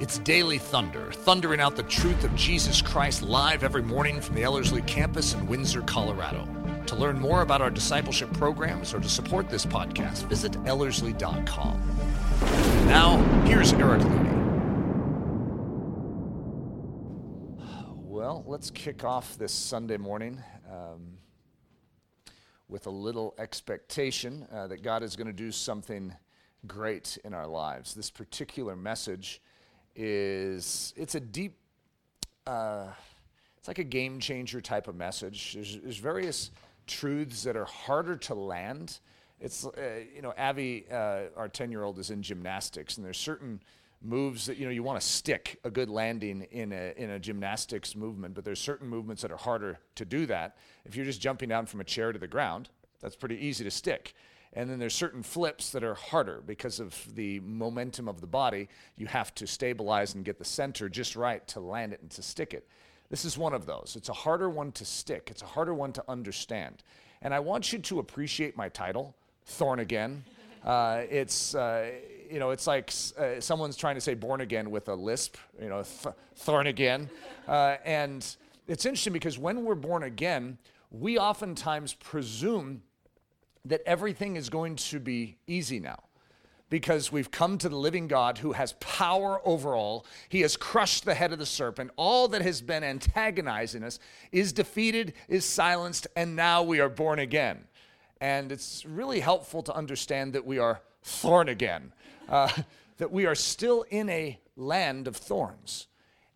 It's Daily Thunder, thundering out the truth of Jesus Christ live every morning from the Ellerslie campus in Windsor, Colorado. To learn more about our discipleship programs or to support this podcast, visit Ellerslie.com. Now, here's Eric Ludy. Well, let's kick off this Sunday morning um, with a little expectation uh, that God is going to do something great in our lives. This particular message is it's a deep, uh, it's like a game changer type of message. There's, there's various truths that are harder to land. It's, uh, you know, Avi, uh, our 10 year old, is in gymnastics, and there's certain moves that, you know, you want to stick a good landing in a, in a gymnastics movement, but there's certain movements that are harder to do that. If you're just jumping down from a chair to the ground, that's pretty easy to stick. And then there's certain flips that are harder because of the momentum of the body. You have to stabilize and get the center just right to land it and to stick it. This is one of those. It's a harder one to stick, it's a harder one to understand. And I want you to appreciate my title, Thorn Again. Uh, it's, uh, you know, it's like uh, someone's trying to say born again with a lisp, you know, th- thorn again. Uh, and it's interesting because when we're born again, we oftentimes presume that everything is going to be easy now because we've come to the living God who has power over all. He has crushed the head of the serpent. All that has been antagonizing us is defeated, is silenced, and now we are born again. And it's really helpful to understand that we are thorn again, uh, that we are still in a land of thorns.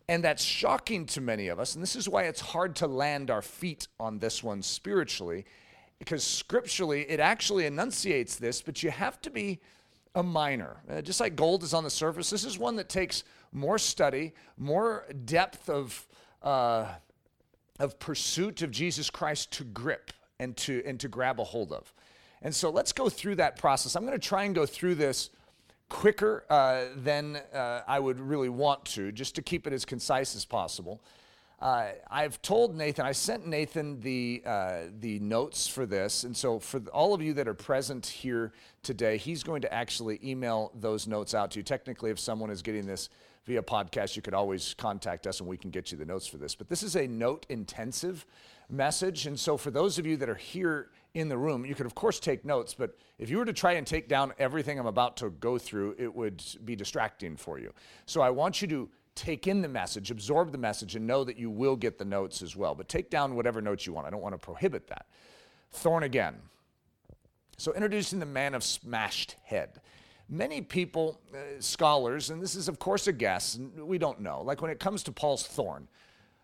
And that's shocking to many of us. And this is why it's hard to land our feet on this one spiritually because scripturally it actually enunciates this, but you have to be a miner. Uh, just like gold is on the surface, this is one that takes more study, more depth of, uh, of pursuit of Jesus Christ to grip and to, and to grab a hold of. And so let's go through that process. I'm going to try and go through this quicker uh, than uh, I would really want to, just to keep it as concise as possible. Uh, I've told Nathan, I sent Nathan the, uh, the notes for this. And so, for all of you that are present here today, he's going to actually email those notes out to you. Technically, if someone is getting this via podcast, you could always contact us and we can get you the notes for this. But this is a note intensive message. And so, for those of you that are here in the room, you could, of course, take notes. But if you were to try and take down everything I'm about to go through, it would be distracting for you. So, I want you to take in the message, absorb the message, and know that you will get the notes as well. But take down whatever notes you want. I don't want to prohibit that. Thorn again. So, introducing the man of smashed head. Many people, uh, scholars, and this is of course a guess, we don't know. Like when it comes to Paul's thorn,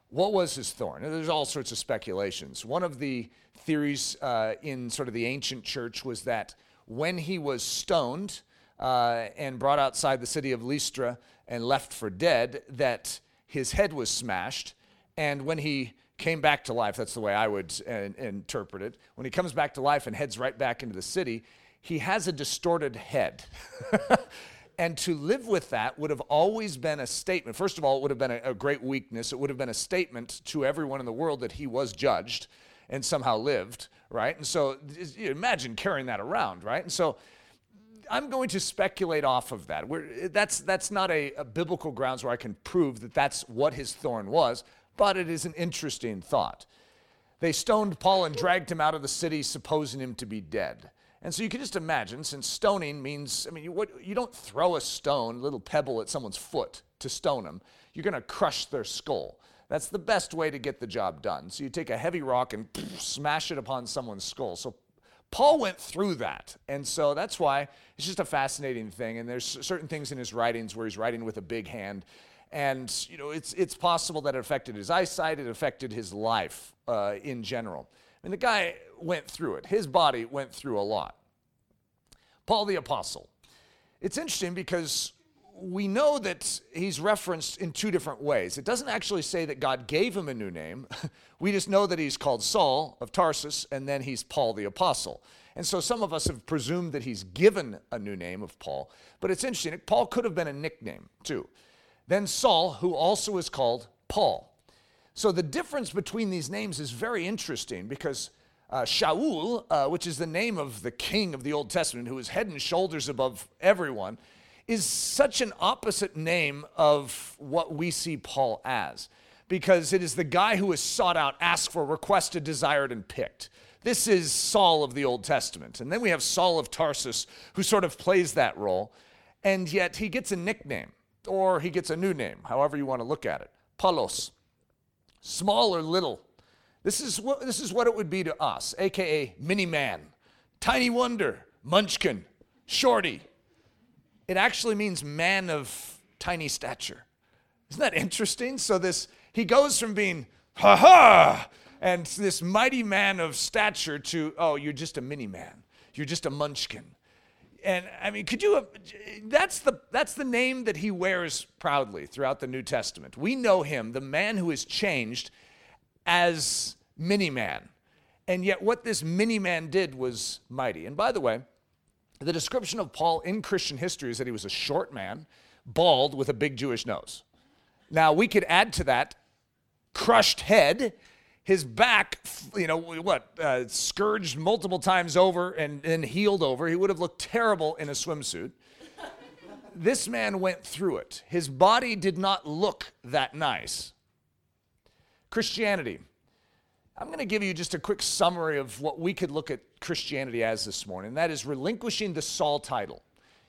what was his thorn? There's all sorts of speculations. One of the theories uh, in sort of the ancient church was that when he was stoned uh, and brought outside the city of Lystra, and left for dead, that his head was smashed. And when he came back to life, that's the way I would uh, interpret it. When he comes back to life and heads right back into the city, he has a distorted head. and to live with that would have always been a statement. First of all, it would have been a, a, great weakness. It would have been a statement to everyone in the world that he was judged and somehow lived, right? And so imagine carrying that around, right? And so I'm going to speculate off of that. We're, that's, that's not a, a biblical grounds where I can prove that that's what his thorn was, but it is an interesting thought. They stoned Paul and dragged him out of the city, supposing him to be dead. And so you can just imagine, since stoning means, I mean, you, what, you don't throw a stone, a little pebble at someone's foot to stone them. You're going to crush their skull. That's the best way to get the job done. So you take a heavy rock and smash it upon someone's skull. So Paul went through that. And so that's why it's just a fascinating thing. And there's certain things in his writings where he's writing with a big hand. And, you know, it's, it's possible that it affected his eyesight, it affected his life uh, in general. I mean, the guy went through it, his body went through a lot. Paul the Apostle. It's interesting because we know that he's referenced in two different ways. It doesn't actually say that God gave him a new name. we just know that he's called Saul of Tarsus, and then he's Paul the Apostle. And so some of us have presumed that he's given a new name of Paul. But it's interesting, Paul could have been a nickname too. Then Saul, who also is called Paul. So the difference between these names is very interesting because uh, Shaul, uh, which is the name of the king of the Old Testament, who is head and shoulders above everyone, is such an opposite name of what we see Paul as, because it is the guy who is sought out, asked for, requested, desired, and picked. This is Saul of the Old Testament. And then we have Saul of Tarsus, who sort of plays that role, and yet he gets a nickname, or he gets a new name, however you want to look at it. Paulos, small or little. This is what, this is what it would be to us, aka mini man, tiny wonder, munchkin, shorty, it actually means man of tiny stature. Isn't that interesting? So this he goes from being ha ha and this mighty man of stature to oh you're just a mini man. You're just a munchkin. And I mean, could you uh, that's the that's the name that he wears proudly throughout the New Testament. We know him, the man who is changed as mini man. And yet what this mini man did was mighty. And by the way, the description of Paul in Christian history is that he was a short man, bald, with a big Jewish nose. Now, we could add to that crushed head, his back, you know, what, uh, scourged multiple times over and then healed over. He would have looked terrible in a swimsuit. this man went through it. His body did not look that nice. Christianity I'm going to give you just a quick summary of what we could look at Christianity as this morning. That is relinquishing the Saul title.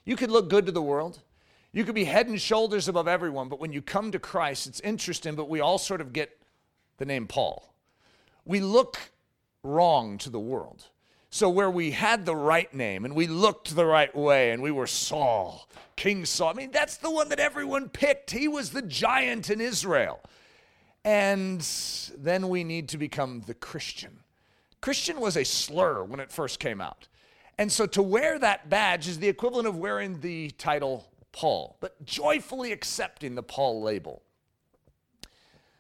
You could look good to the world. You could be head and shoulders above everyone, but when you come to Christ, it's interesting, but we all sort of get the name Paul. We look wrong to the world. So, where we had the right name and we looked the right way and we were Saul, King Saul, I mean, that's the one that everyone picked. He was the giant in Israel. And then we need to become the Christian. Christian was a slur when it first came out. And so to wear that badge is the equivalent of wearing the title Paul, but joyfully accepting the Paul label.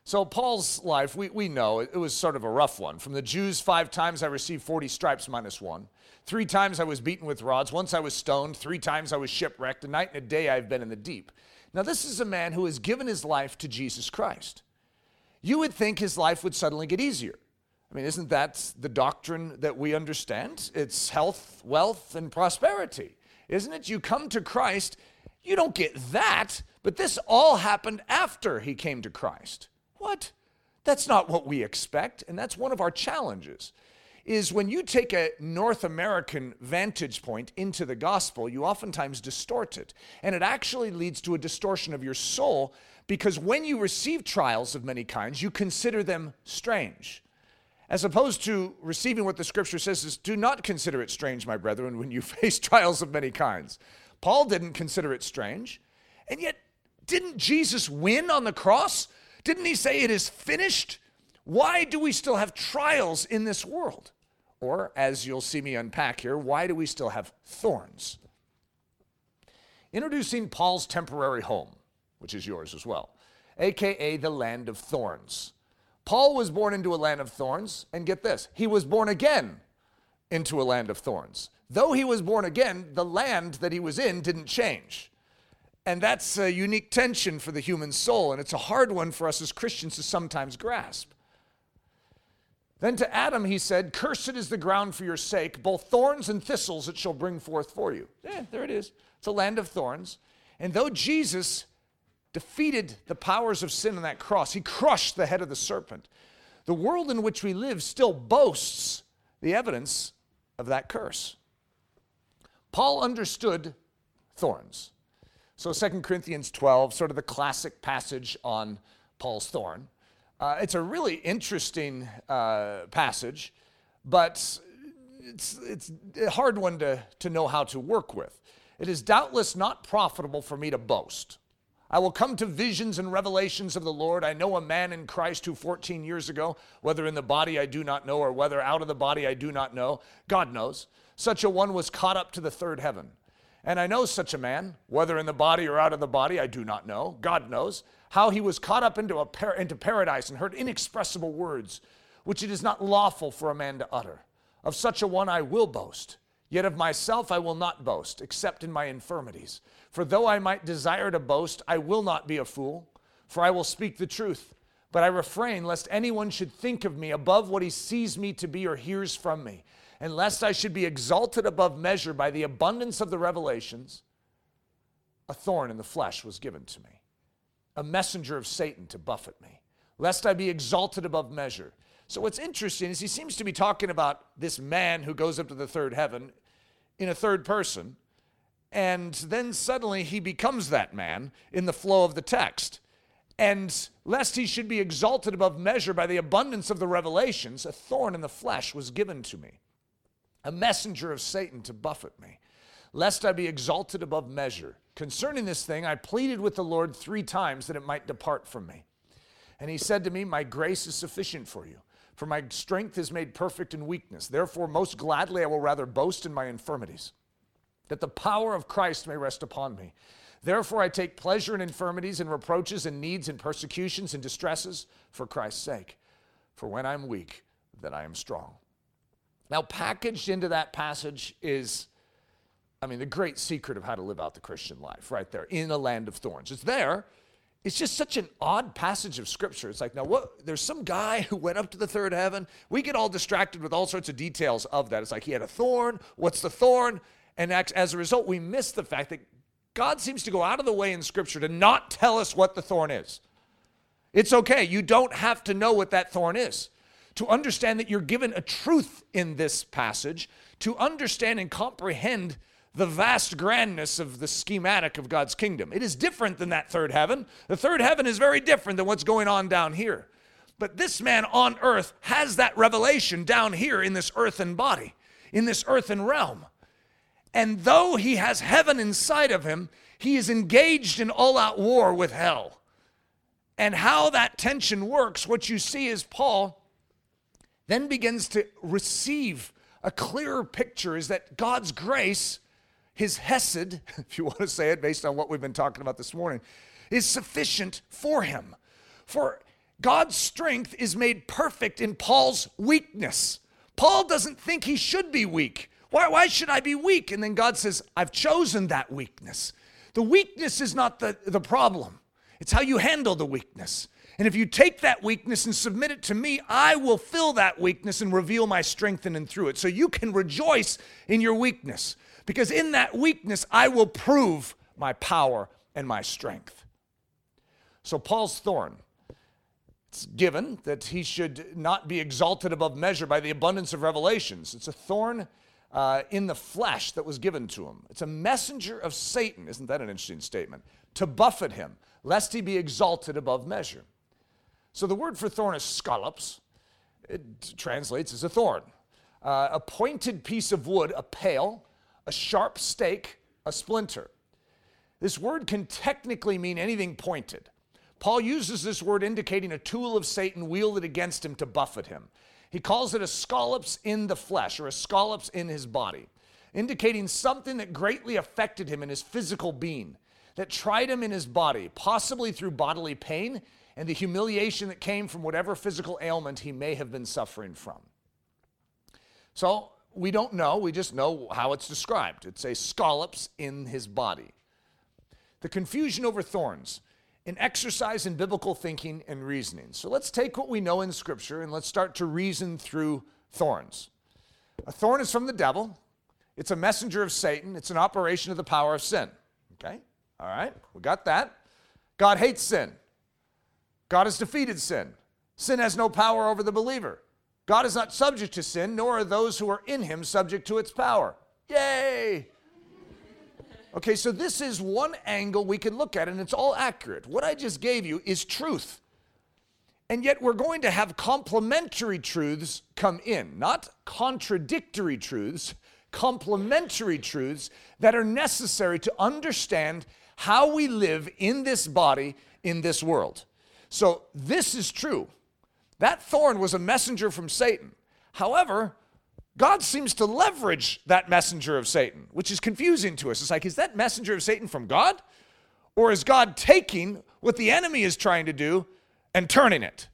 So, Paul's life, we, we know it was sort of a rough one. From the Jews, five times I received 40 stripes minus one. Three times I was beaten with rods. Once I was stoned. Three times I was shipwrecked. A night and a day I've been in the deep. Now, this is a man who has given his life to Jesus Christ you would think his life would suddenly get easier. I mean, isn't that the doctrine that we understand? It's health, wealth, and prosperity, isn't it? You come to Christ, you don't get that, but this all happened after he came to Christ. What? That's not what we expect, and that's one of our challenges. Is when you take a North American vantage point into the gospel, you oftentimes distort it. And it actually leads to a distortion of your soul because when you receive trials of many kinds, you consider them strange. As opposed to receiving what the scripture says is, do not consider it strange, my brethren, when you face trials of many kinds. Paul didn't consider it strange. And yet, didn't Jesus win on the cross? Didn't he say it is finished? Why do we still have trials in this world? Or, as you'll see me unpack here, why do we still have thorns? Introducing Paul's temporary home which is yours as well, aka the land of thorns. Paul was born into a land of thorns, and get this, he was born again into a land of thorns. Though he was born again, the land that he was in didn't change. And that's a unique tension for the human soul, and it's a hard one for us as Christians to sometimes grasp. Then to Adam he said, Cursed is the ground for your sake, both thorns and thistles it shall bring forth for you. Yeah, there it is. It's a land of thorns. And though Jesus defeated the powers of sin on that cross. He crushed the head of the serpent. The world in which we live still boasts the evidence of that curse. Paul understood thorns. So 2 Corinthians 12, sort of the classic passage on Paul's thorn. Uh, it's a really interesting uh, passage, but it's, it's a hard one to, to know how to work with. It is doubtless not profitable for me to boast. I will come to visions and revelations of the Lord. I know a man in Christ who 14 years ago, whether in the body I do not know or whether out of the body I do not know, God knows, such a one was caught up to the third heaven. And I know such a man, whether in the body or out of the body, I do not know. God knows how he was caught up into, par- into paradise and heard inexpressible words, which it is not lawful for a man to utter. Of such a one I will boast. Yet of myself I will not boast, except in my infirmities. For though I might desire to boast, I will not be a fool, for I will speak the truth. But I refrain lest anyone should think of me above what he sees me to be or hears from me, and lest I should be exalted above measure by the abundance of the revelations. a thorn in the flesh was given to me, a messenger of Satan to buffet me, lest I be exalted above measure. So, what's interesting is he seems to be talking about this man who goes up to the third heaven in a third person, and then suddenly he becomes that man in the flow of the text. And lest he should be exalted above measure by the abundance of the revelations, a thorn in the flesh was given to me, a messenger of Satan to buffet me, lest I be exalted above measure. Concerning this thing, I pleaded with the Lord three times that it might depart from me. And he said to me, My grace is sufficient for you, for my strength is made perfect in weakness. Therefore, most gladly I will rather boast in my infirmities, that the power of Christ may rest upon me. Therefore, I take pleasure in infirmities and reproaches and needs and persecutions and distresses for Christ's sake. For when I'm weak, then I am strong. Now, packaged into that passage is, I mean, the great secret of how to live out the Christian life right there in a land of thorns. It's there. It's just such an odd passage of scripture. It's like, now what? There's some guy who went up to the third heaven. We get all distracted with all sorts of details of that. It's like he had a thorn. What's the thorn? And as a result, we miss the fact that God seems to go out of the way in Scripture to not tell us what the thorn is. It's okay. You don't have to know what that thorn is. To understand that you're given a truth in this passage, to understand and comprehend the vast grandness of the schematic of God's kingdom. It is different than that third heaven. The third heaven is very different than what's going on down here. But this man on earth has that revelation down here in this earthen body, in this earthen realm. And though he has heaven inside of him, he is engaged in all out war with hell. And how that tension works, what you see is Paul then begins to receive a clearer picture is that God's grace, his Hesed, if you want to say it based on what we've been talking about this morning, is sufficient for him. For God's strength is made perfect in Paul's weakness. Paul doesn't think he should be weak. Why, why should I be weak? And then God says, I've chosen that weakness. The weakness is not the, the problem, it's how you handle the weakness. And if you take that weakness and submit it to me, I will fill that weakness and reveal my strength in and through it. So you can rejoice in your weakness, because in that weakness, I will prove my power and my strength. So, Paul's thorn. It's given that he should not be exalted above measure by the abundance of revelations. It's a thorn uh, in the flesh that was given to him. It's a messenger of Satan. Isn't that an interesting statement? To buffet him, lest he be exalted above measure. So the word for thorn is skolops. It translates as a thorn. Uh, a pointed piece of wood, a pail, a sharp stake, a splinter. This word can technically mean anything pointed. Paul uses this word indicating a tool of Satan wielded against him to buffet him. He calls it a skolops in the flesh or a skolops in his body, indicating something that greatly affected him in his physical being, that tried him in his body, possibly through bodily pain and the humiliation that came from whatever physical ailment he may have been suffering from. So we don't know, we just know how it's described. It's a skolops in his body. The confusion over thorns an exercise in biblical thinking and reasoning. So let's take what we know in Scripture and let's start to reason through thorns. A thorn is from the devil, it's a messenger of Satan, it's an operation of the power of sin. Okay? All right, we got that. God hates sin, God has defeated sin. Sin has no power over the believer. God is not subject to sin, nor are those who are in him subject to its power. Yay! Okay, so this is one angle we can look at, and it's all accurate. What I just gave you is truth. And yet, we're going to have complementary truths come in, not contradictory truths, complementary truths that are necessary to understand how we live in this body, in this world. So, this is true. That thorn was a messenger from Satan. However, God seems to leverage that messenger of Satan, which is confusing to us. It's like, is that messenger of Satan from God? Or is God taking what the enemy is trying to do and turning it?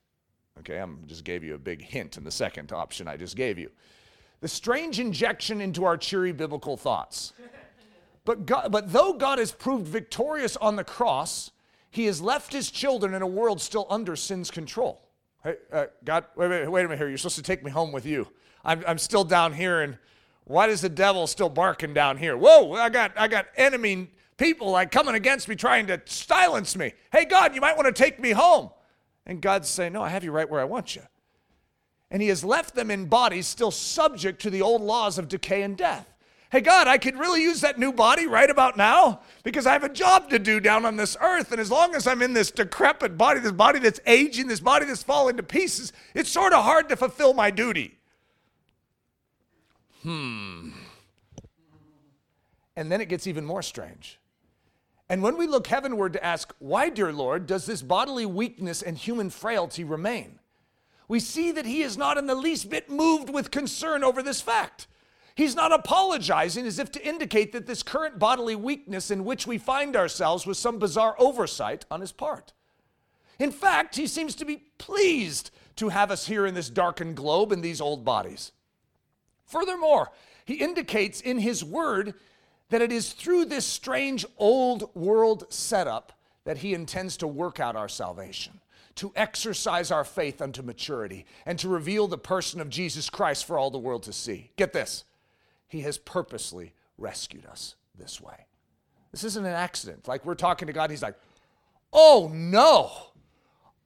Okay, I just gave you a big hint in the second option I just gave you. The strange injection into our cheery biblical thoughts. But, God, but though God has proved victorious on the cross, he has left his children in a world still under sin's control. Hey, uh, God, wait, wait, wait a minute here. You're supposed to take me home with you. I'm, I'm still down here, and why does the devil still barking down here? Whoa, I got, I got enemy people like coming against me, trying to silence me. Hey, God, you might want to take me home. And God's saying, No, I have you right where I want you. And He has left them in bodies still subject to the old laws of decay and death. Hey, God, I could really use that new body right about now because I have a job to do down on this earth. And as long as I'm in this decrepit body, this body that's aging, this body that's falling to pieces, it's sort of hard to fulfill my duty. And then it gets even more strange. And when we look heavenward to ask, why, dear Lord, does this bodily weakness and human frailty remain? We see that he is not in the least bit moved with concern over this fact. He's not apologizing as if to indicate that this current bodily weakness in which we find ourselves was some bizarre oversight on his part. In fact, he seems to be pleased to have us here in this darkened globe in these old bodies. Furthermore, he indicates in his word that it is through this strange old world setup that he intends to work out our salvation, to exercise our faith unto maturity, and to reveal the person of Jesus Christ for all the world to see. Get this. He has purposely rescued us this way. This isn't an accident. Like we're talking to God, He's like, oh no,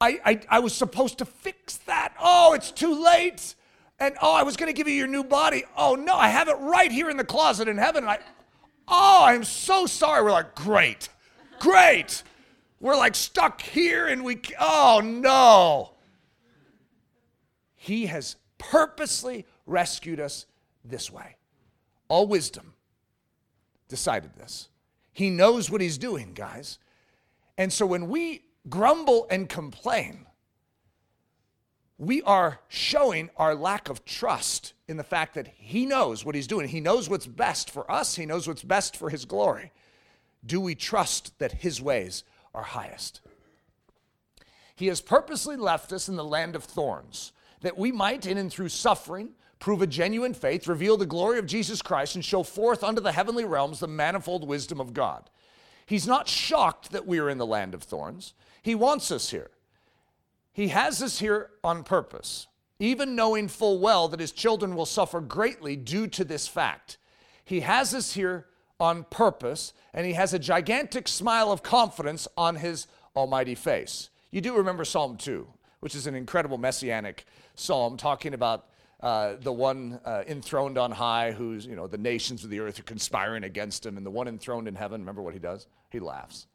I, I, I was supposed to fix that. Oh, it's too late. And oh, I was going to give you your new body. Oh no, I have it right here in the closet in heaven. I, oh, I'm so sorry. We're like, great, great. We're like stuck here and we, oh no. He has purposely rescued us this way all wisdom, decided this. He knows what he's doing, guys. And so when we grumble and complain, we are showing our lack of trust in the fact that he knows what he's doing. He knows what's best for us, he knows what's best for his glory. Do we trust that his ways are highest? He has purposely left us in the land of thorns that we might, in and through suffering, prove a genuine faith, reveal the glory of Jesus Christ, and show forth unto the heavenly realms the manifold wisdom of God. He's not shocked that we are in the land of thorns. He wants us here. He has us here on purpose, even knowing full well that his children will suffer greatly due to this fact. He has us here on purpose, and he has a gigantic smile of confidence on his almighty face. You do remember Psalm 2, which is an incredible messianic psalm talking about uh, the one uh, enthroned on high, who's, you know, the nations of the earth are conspiring against him, and the one enthroned in heaven, remember what he does? He laughs.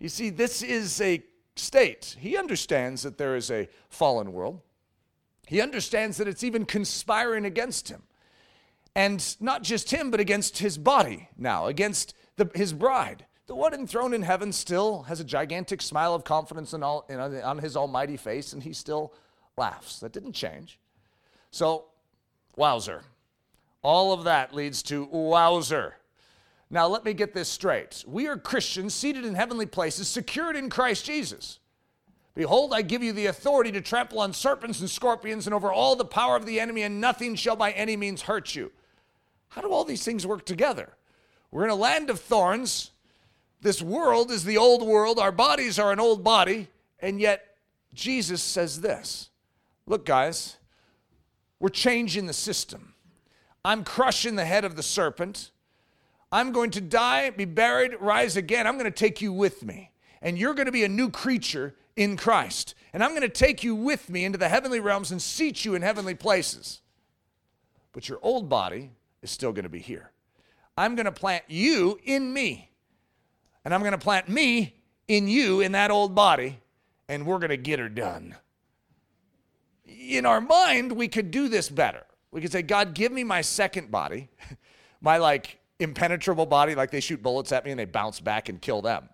You see, this is a state. He understands that there is a fallen world. He understands that it's even conspiring against him. And not just him, but against his body now, against the, his bride. The one enthroned in heaven still has a gigantic smile of confidence all, in, on his almighty face, and he still laughs. That didn't change. So, wowzer. All of that leads to wowzer. Now, let me get this straight. We are Christians seated in heavenly places, secured in Christ Jesus. Behold, I give you the authority to trample on serpents and scorpions and over all the power of the enemy, and nothing shall by any means hurt you. How do all these things work together? We're in a land of thorns. This world is the old world. Our bodies are an old body. And yet, Jesus says this Look, guys, we're changing the system. I'm crushing the head of the serpent. I'm going to die, be buried, rise again. I'm going to take you with me. And you're going to be a new creature in Christ. And I'm going to take you with me into the heavenly realms and seat you in heavenly places. But your old body is still going to be here. I'm going to plant you in me. And I'm going to plant me in you in that old body. And we're going to get her done in our mind, we could do this better. We could say, God, give me my second body, my like impenetrable body, like they shoot bullets at me and they bounce back and kill them.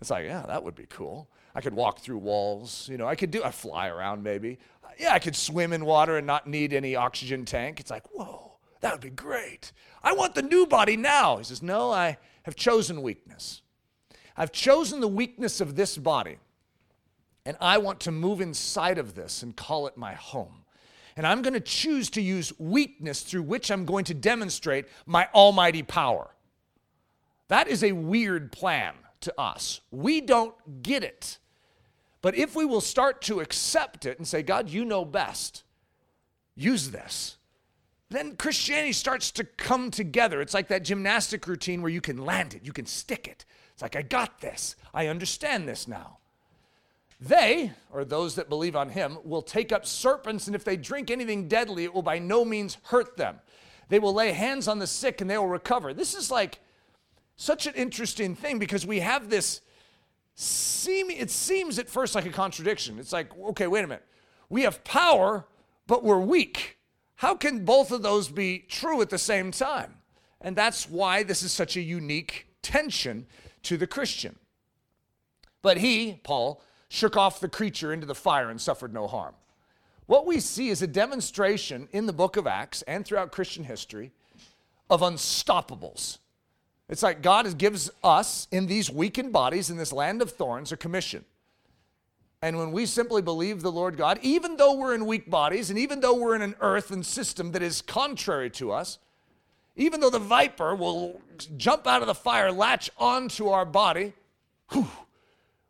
It's like, yeah, that would be cool. I could walk through walls, you know, I could do, I fly around maybe. Yeah, I could swim in water and not need any oxygen tank. It's like, whoa, that would be great. I want the new body now. He says, no, I have chosen weakness. I've chosen the weakness of this body and I want to move inside of this and call it my home. And I'm going to choose to use weakness through which I'm going to demonstrate my almighty power. That is a weird plan to us. We don't get it. But if we will start to accept it and say, God, you know best, use this, then Christianity starts to come together. It's like that gymnastic routine where you can land it, you can stick it. It's like, I got this. I understand this now. They, or those that believe on him, will take up serpents, and if they drink anything deadly, it will by no means hurt them. They will lay hands on the sick and they will recover. This is like such an interesting thing because we have this seem it seems at first like a contradiction. It's like, okay, wait a minute. We have power, but we're weak. How can both of those be true at the same time? And that's why this is such a unique tension to the Christian. But he, Paul, shook off the creature into the fire and suffered no harm. What we see is a demonstration in the book of Acts and throughout Christian history of unstoppables. It's like God gives us in these weakened bodies in this land of thorns a commission. And when we simply believe the Lord God, even though we're in weak bodies and even though we're in an earth and system that is contrary to us, even though the viper will jump out of the fire, latch onto our body, whew,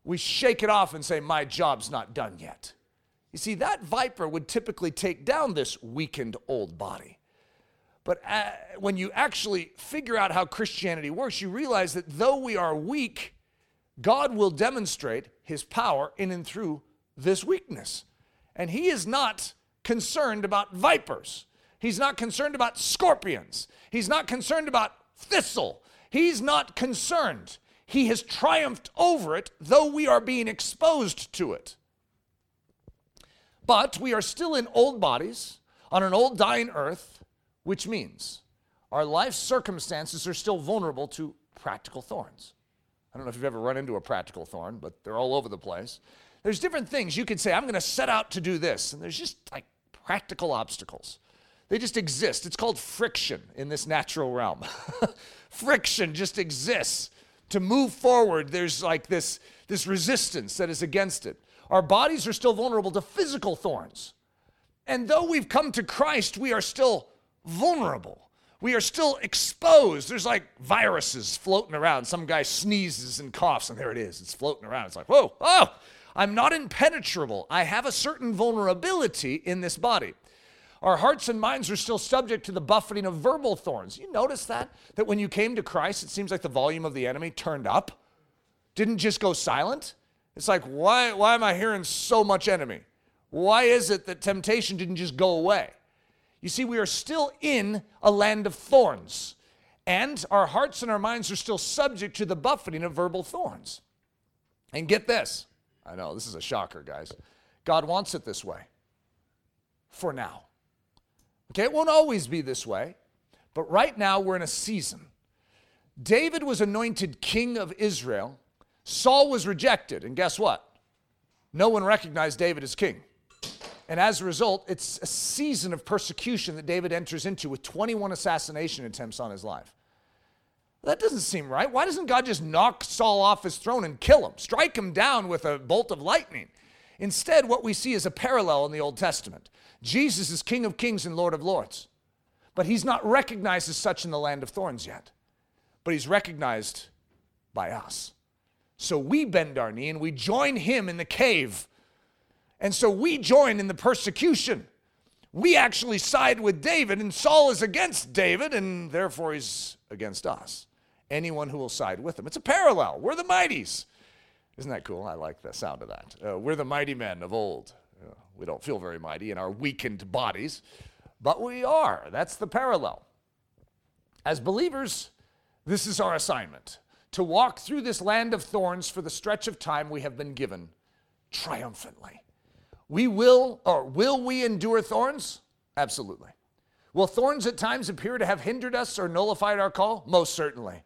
we shake it off and say, My job's not done yet. You see, that viper would typically take down this weakened old body. But uh, when you actually figure out how Christianity works, you realize that though we are weak, God will demonstrate his power in and through this weakness. And he is not concerned about vipers. He's not concerned about scorpions. He's not concerned about thistle. He's not concerned. He has triumphed over it, though we are being exposed to it. But we are still in old bodies on an old dying earth, which means our life circumstances are still vulnerable to practical thorns. I don't know if you've ever run into a practical thorn, but they're all over the place. There's different things you could say, I'm going to set out to do this, and there's just like practical obstacles. They just exist. It's called friction in this natural realm. friction just exists. To move forward, there's like this, this resistance that is against it. Our bodies are still vulnerable to physical thorns. And though we've come to Christ, we are still vulnerable we are still exposed. There's like viruses floating around. Some guy sneezes and coughs, and there it is. It's floating around. It's like, whoa, oh, I'm not impenetrable. I have a certain vulnerability in this body. Our hearts and minds are still subject to the buffeting of verbal thorns. You notice that? That when you came to Christ, it seems like the volume of the enemy turned up, didn't just go silent. It's like, why, why am I hearing so much enemy? Why is it that temptation didn't just go away? You see, we are still in a land of thorns, and our hearts and our minds are still subject to the buffeting of verbal thorns. And get this I know this is a shocker, guys. God wants it this way for now. Okay, it won't always be this way, but right now we're in a season. David was anointed king of Israel. Saul was rejected, and guess what? No one recognized David as king. And as a result, it's a season of persecution that David enters into with 21 assassination attempts on his life. That doesn't seem right. Why doesn't God just knock Saul off his throne and kill him, strike him down with a bolt of lightning? Instead, what we see is a parallel in the Old Testament. Jesus is King of Kings and Lord of Lords, but he's not recognized as such in the land of thorns yet. But he's recognized by us. So we bend our knee and we join him in the cave and so we join in the persecution. We actually side with David, and Saul is against David, and therefore he's against us. Anyone who will side with him. It's a parallel. We're the mighties. Isn't that cool? I like the sound of that. Uh, we're the mighty men of old. Uh, we don't feel very mighty in our weakened bodies, but we are. That's the parallel. As believers, this is our assignment to walk through this land of thorns for the stretch of time we have been given triumphantly. We will, or will we endure thorns? Absolutely. Will thorns at times appear to have hindered us or nullified our call? Most certainly.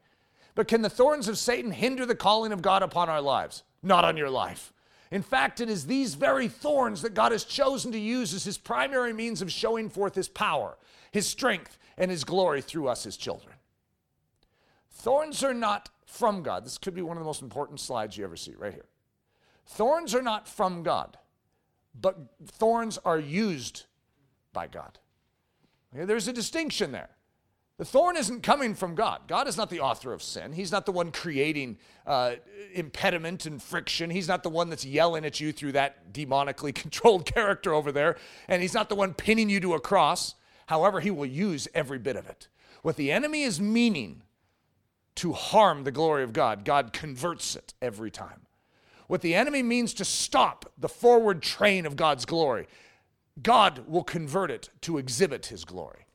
But can the thorns of Satan hinder the calling of God upon our lives? Not on your life. In fact, it is these very thorns that God has chosen to use as his primary means of showing forth his power, his strength, and his glory through us, his children. Thorns are not from God. This could be one of the most important slides you ever see, right here. Thorns are not from God but thorns are used by God. Okay, there's a distinction there. The thorn isn't coming from God. God is not the author of sin. He's not the one creating uh, impediment and friction. He's not the one that's yelling at you through that demonically controlled character over there. And He's not the one pinning you to a cross. However, He will use every bit of it. What the enemy is meaning to harm the glory of God, God converts it every time. What the enemy means to stop the forward train of God's glory, God will convert it to exhibit his glory.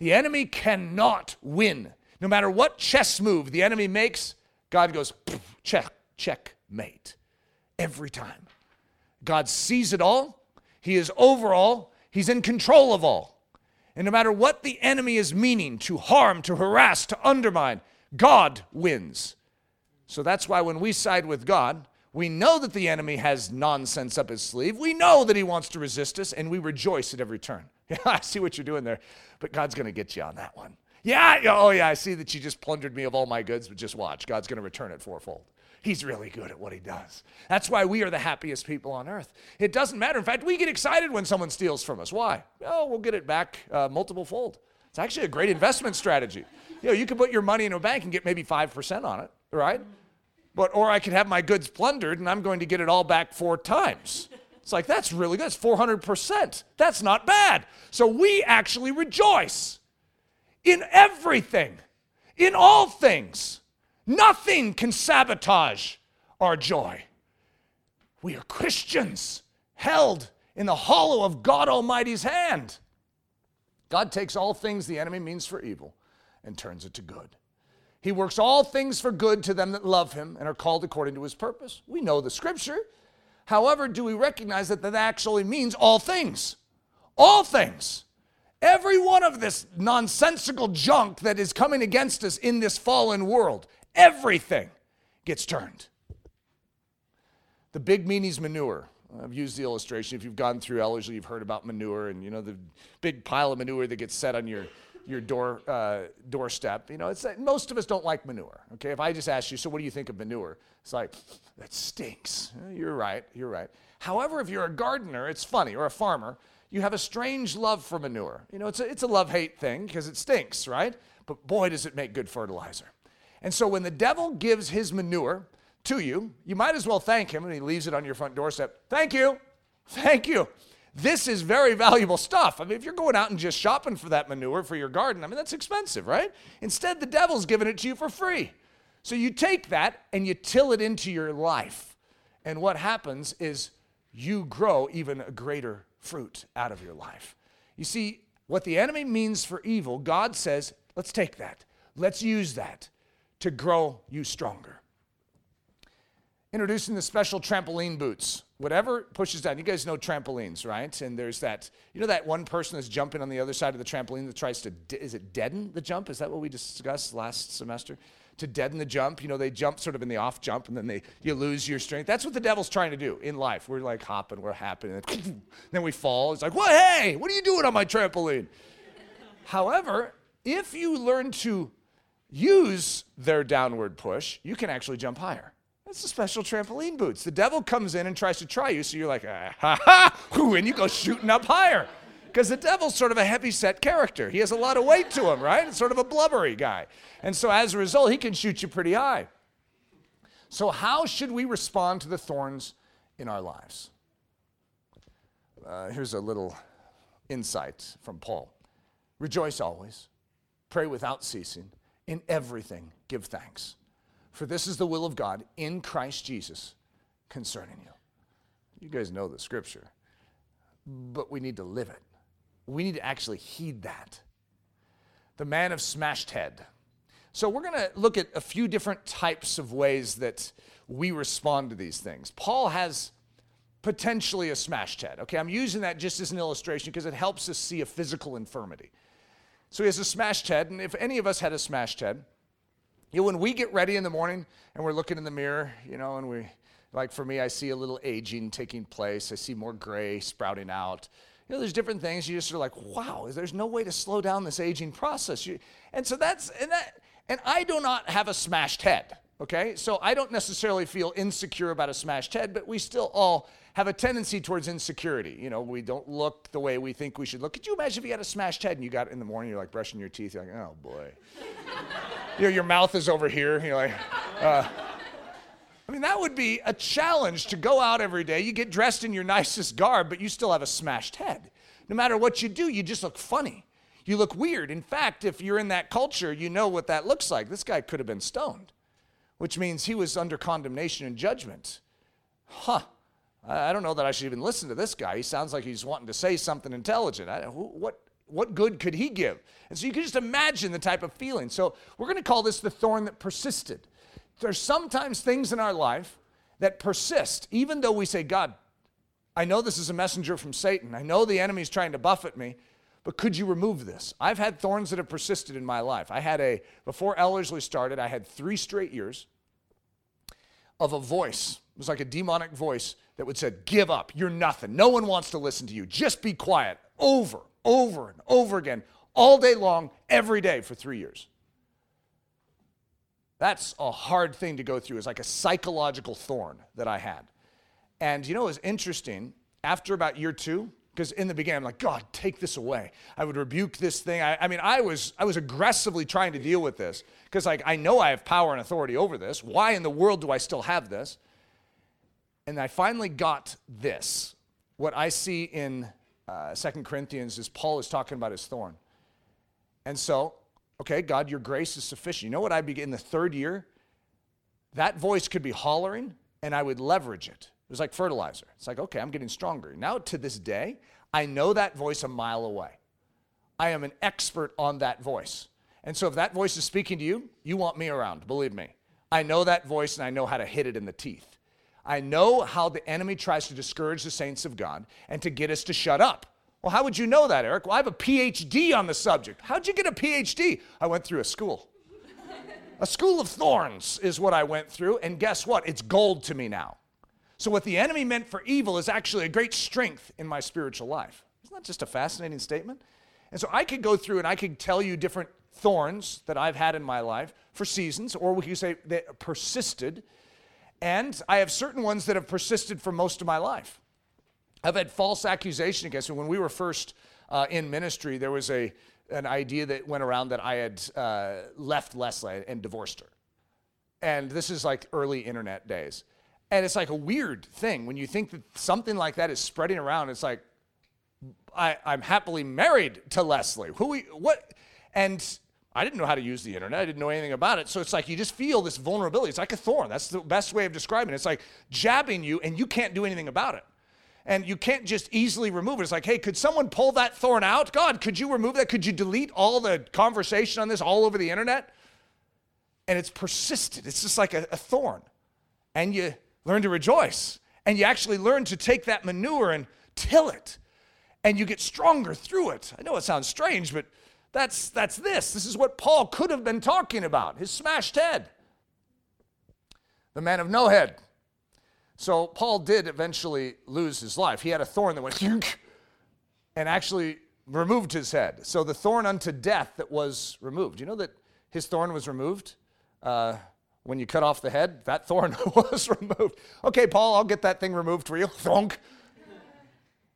The enemy cannot win. No matter what chess move the enemy makes, God goes, check, checkmate. Every time. God sees it all. He is over all. He's in control of all. And no matter what the enemy is meaning to harm, to harass, to undermine, God wins. So that's why when we side with God, we know that the enemy has nonsense up his sleeve. We know that he wants to resist us, and we rejoice at every turn. Yeah, I see what you're doing there, but God's going to get you on that one. Yeah, oh yeah, I see that you just plundered me of all my goods, but just watch. God's going to return it fourfold. He's really good at what he does. That's why we are the happiest people on earth. It doesn't matter. In fact, we get excited when someone steals from us. Why? Oh, we'll get it back uh, multiple fold. It's actually a great investment strategy. You know, you can put your money in a bank and get maybe 5% on it, right? But, or I could have my goods plundered and I'm going to get it all back four times. It's like, that's really good. It's 400%. That's not bad. So we actually rejoice in everything, in all things. Nothing can sabotage our joy. We are Christians held in the hollow of God Almighty's hand. God takes all things the enemy means for evil and turns it to good. He works all things for good to them that love him and are called according to his purpose. We know the scripture. However, do we recognize that that actually means all things? All things. Every one of this nonsensical junk that is coming against us in this fallen world, everything gets turned. The big meanie's manure. I've used the illustration. If you've gone through Ellerslie, you've heard about manure and you know the big pile of manure that gets set on your your door uh, doorstep. You know, it's most of us don't like manure. Okay, if I just ask you, so what do you think of manure? It's like that stinks. You're right. You're right. However, if you're a gardener, it's funny, or a farmer, you have a strange love for manure. You know, it's a, it's a love hate thing because it stinks, right? But boy, does it make good fertilizer. And so when the devil gives his manure to you, you might as well thank him and he leaves it on your front doorstep. Thank you. Thank you. This is very valuable stuff. I mean, if you're going out and just shopping for that manure for your garden, I mean, that's expensive, right? Instead, the devil's giving it to you for free. So you take that and you till it into your life. And what happens is you grow even a greater fruit out of your life. You see, what the enemy means for evil, God says, let's take that. Let's use that to grow you stronger. Introducing the special trampoline boots. Whatever pushes down. You guys know trampolines, right? And there's that, you know, that one person that's jumping on the other side of the trampoline that tries to, is it deaden the jump? Is that what we discussed last semester? to deaden the jump. You know, they jump sort of in the off jump and then they you lose your strength. That's what the devil's trying to do in life. We're like hopping, we're happy, and then we fall. It's like, what? Hey, what are you doing on my trampoline? However, if you learn to use their downward push, you can actually jump higher. That's the special trampoline boots. The devil comes in and tries to try you, so you're like, ah, ha ha, and you go shooting up higher. Because the devil's sort of a heavy set character. He has a lot of weight to him, right? It's sort of a blubbery guy. And so as a result, he can shoot you pretty high. So, how should we respond to the thorns in our lives? Uh, here's a little insight from Paul Rejoice always, pray without ceasing, in everything give thanks. For this is the will of God in Christ Jesus concerning you. You guys know the scripture, but we need to live it. We need to actually heed that. The man of smashed head. So, we're going to look at a few different types of ways that we respond to these things. Paul has potentially a smashed head. Okay, I'm using that just as an illustration because it helps us see a physical infirmity. So, he has a smashed head, and if any of us had a smashed head, you know, when we get ready in the morning and we're looking in the mirror, you know, and we, like for me, I see a little aging taking place, I see more gray sprouting out. You know, there's different things you just are like, wow, there's no way to slow down this aging process. You, and so that's, and that, and I do not have a smashed head, okay? So I don't necessarily feel insecure about a smashed head, but we still all have a tendency towards insecurity. You know, we don't look the way we think we should look. Could you imagine if you had a smashed head and you got in the morning, you're like brushing your teeth, you're like, oh boy. you know, your mouth is over here, you're like, uh, I mean, that would be a challenge to go out every day. You get dressed in your nicest garb, but you still have a smashed head. No matter what you do, you just look funny. You look weird. In fact, if you're in that culture, you know what that looks like. This guy could have been stoned, which means he was under condemnation and judgment. Huh. I don't know that I should even listen to this guy. He sounds like he's wanting to say something intelligent. I, what, what good could he give? And so you can just imagine the type of feeling. So we're going to call this the thorn that persisted. There's sometimes things in our life that persist, even though we say, God, I know this is a messenger from Satan. I know the enemy's trying to buffet me, but could you remove this? I've had thorns that have persisted in my life. I had a, before Ellerslie started, I had three straight years of a voice. It was like a demonic voice that would say, Give up. You're nothing. No one wants to listen to you. Just be quiet. Over, over, and over again, all day long, every day for three years. That's a hard thing to go through. It's like a psychological thorn that I had. And you know, it was interesting. After about year two, because in the beginning I'm like, God, take this away. I would rebuke this thing. I, I mean, I was I was aggressively trying to deal with this because like I know I have power and authority over this. Why in the world do I still have this? And I finally got this. What I see in uh, Second Corinthians is Paul is talking about his thorn. And so, okay, God, your grace is sufficient. You know what I begin in the third year? That voice could be hollering, and I would leverage it. It was like fertilizer. It's like, okay, I'm getting stronger. Now, to this day, I know that voice a mile away. I am an expert on that voice. And so, if that voice is speaking to you, you want me around, believe me. I know that voice and I know how to hit it in the teeth. I know how the enemy tries to discourage the saints of God and to get us to shut up. Well, how would you know that, Eric? Well, I have a PhD on the subject. How'd you get a PhD? I went through a school. a school of thorns is what I went through, and guess what? It's gold to me now. So, what the enemy meant for evil is actually a great strength in my spiritual life. Isn't that just a fascinating statement? And so, I could go through and I could tell you different thorns that I've had in my life for seasons, or we could say that persisted and I have certain ones that have persisted for most of my life. I've had false accusation against me. When we were first uh, in ministry, there was a, an idea that went around that I had uh, left Leslie and divorced her. And this is like early internet days. And it's like a weird thing when you think that something like that is spreading around. It's like, I, I'm happily married to Leslie. Who we, what? And I didn't know how to use the internet. I didn't know anything about it. So it's like you just feel this vulnerability. It's like a thorn. That's the best way of describing it. It's like jabbing you and you can't do anything about it. And you can't just easily remove it. It's like, hey, could someone pull that thorn out? God, could you remove that? Could you delete all the conversation on this all over the internet? And it's persistent. It's just like a, a thorn. And you learn to rejoice. And you actually learn to take that manure and till it. And you get stronger through it. I know it sounds strange, but that's, that's this. This is what Paul could have been talking about his smashed head. The man of no head. So Paul did eventually lose his life. He had a thorn that went and actually removed his head. So the thorn unto death that was removed. You know that his thorn was removed? Uh, when you cut off the head, that thorn was removed. Okay, Paul, I'll get that thing removed for you.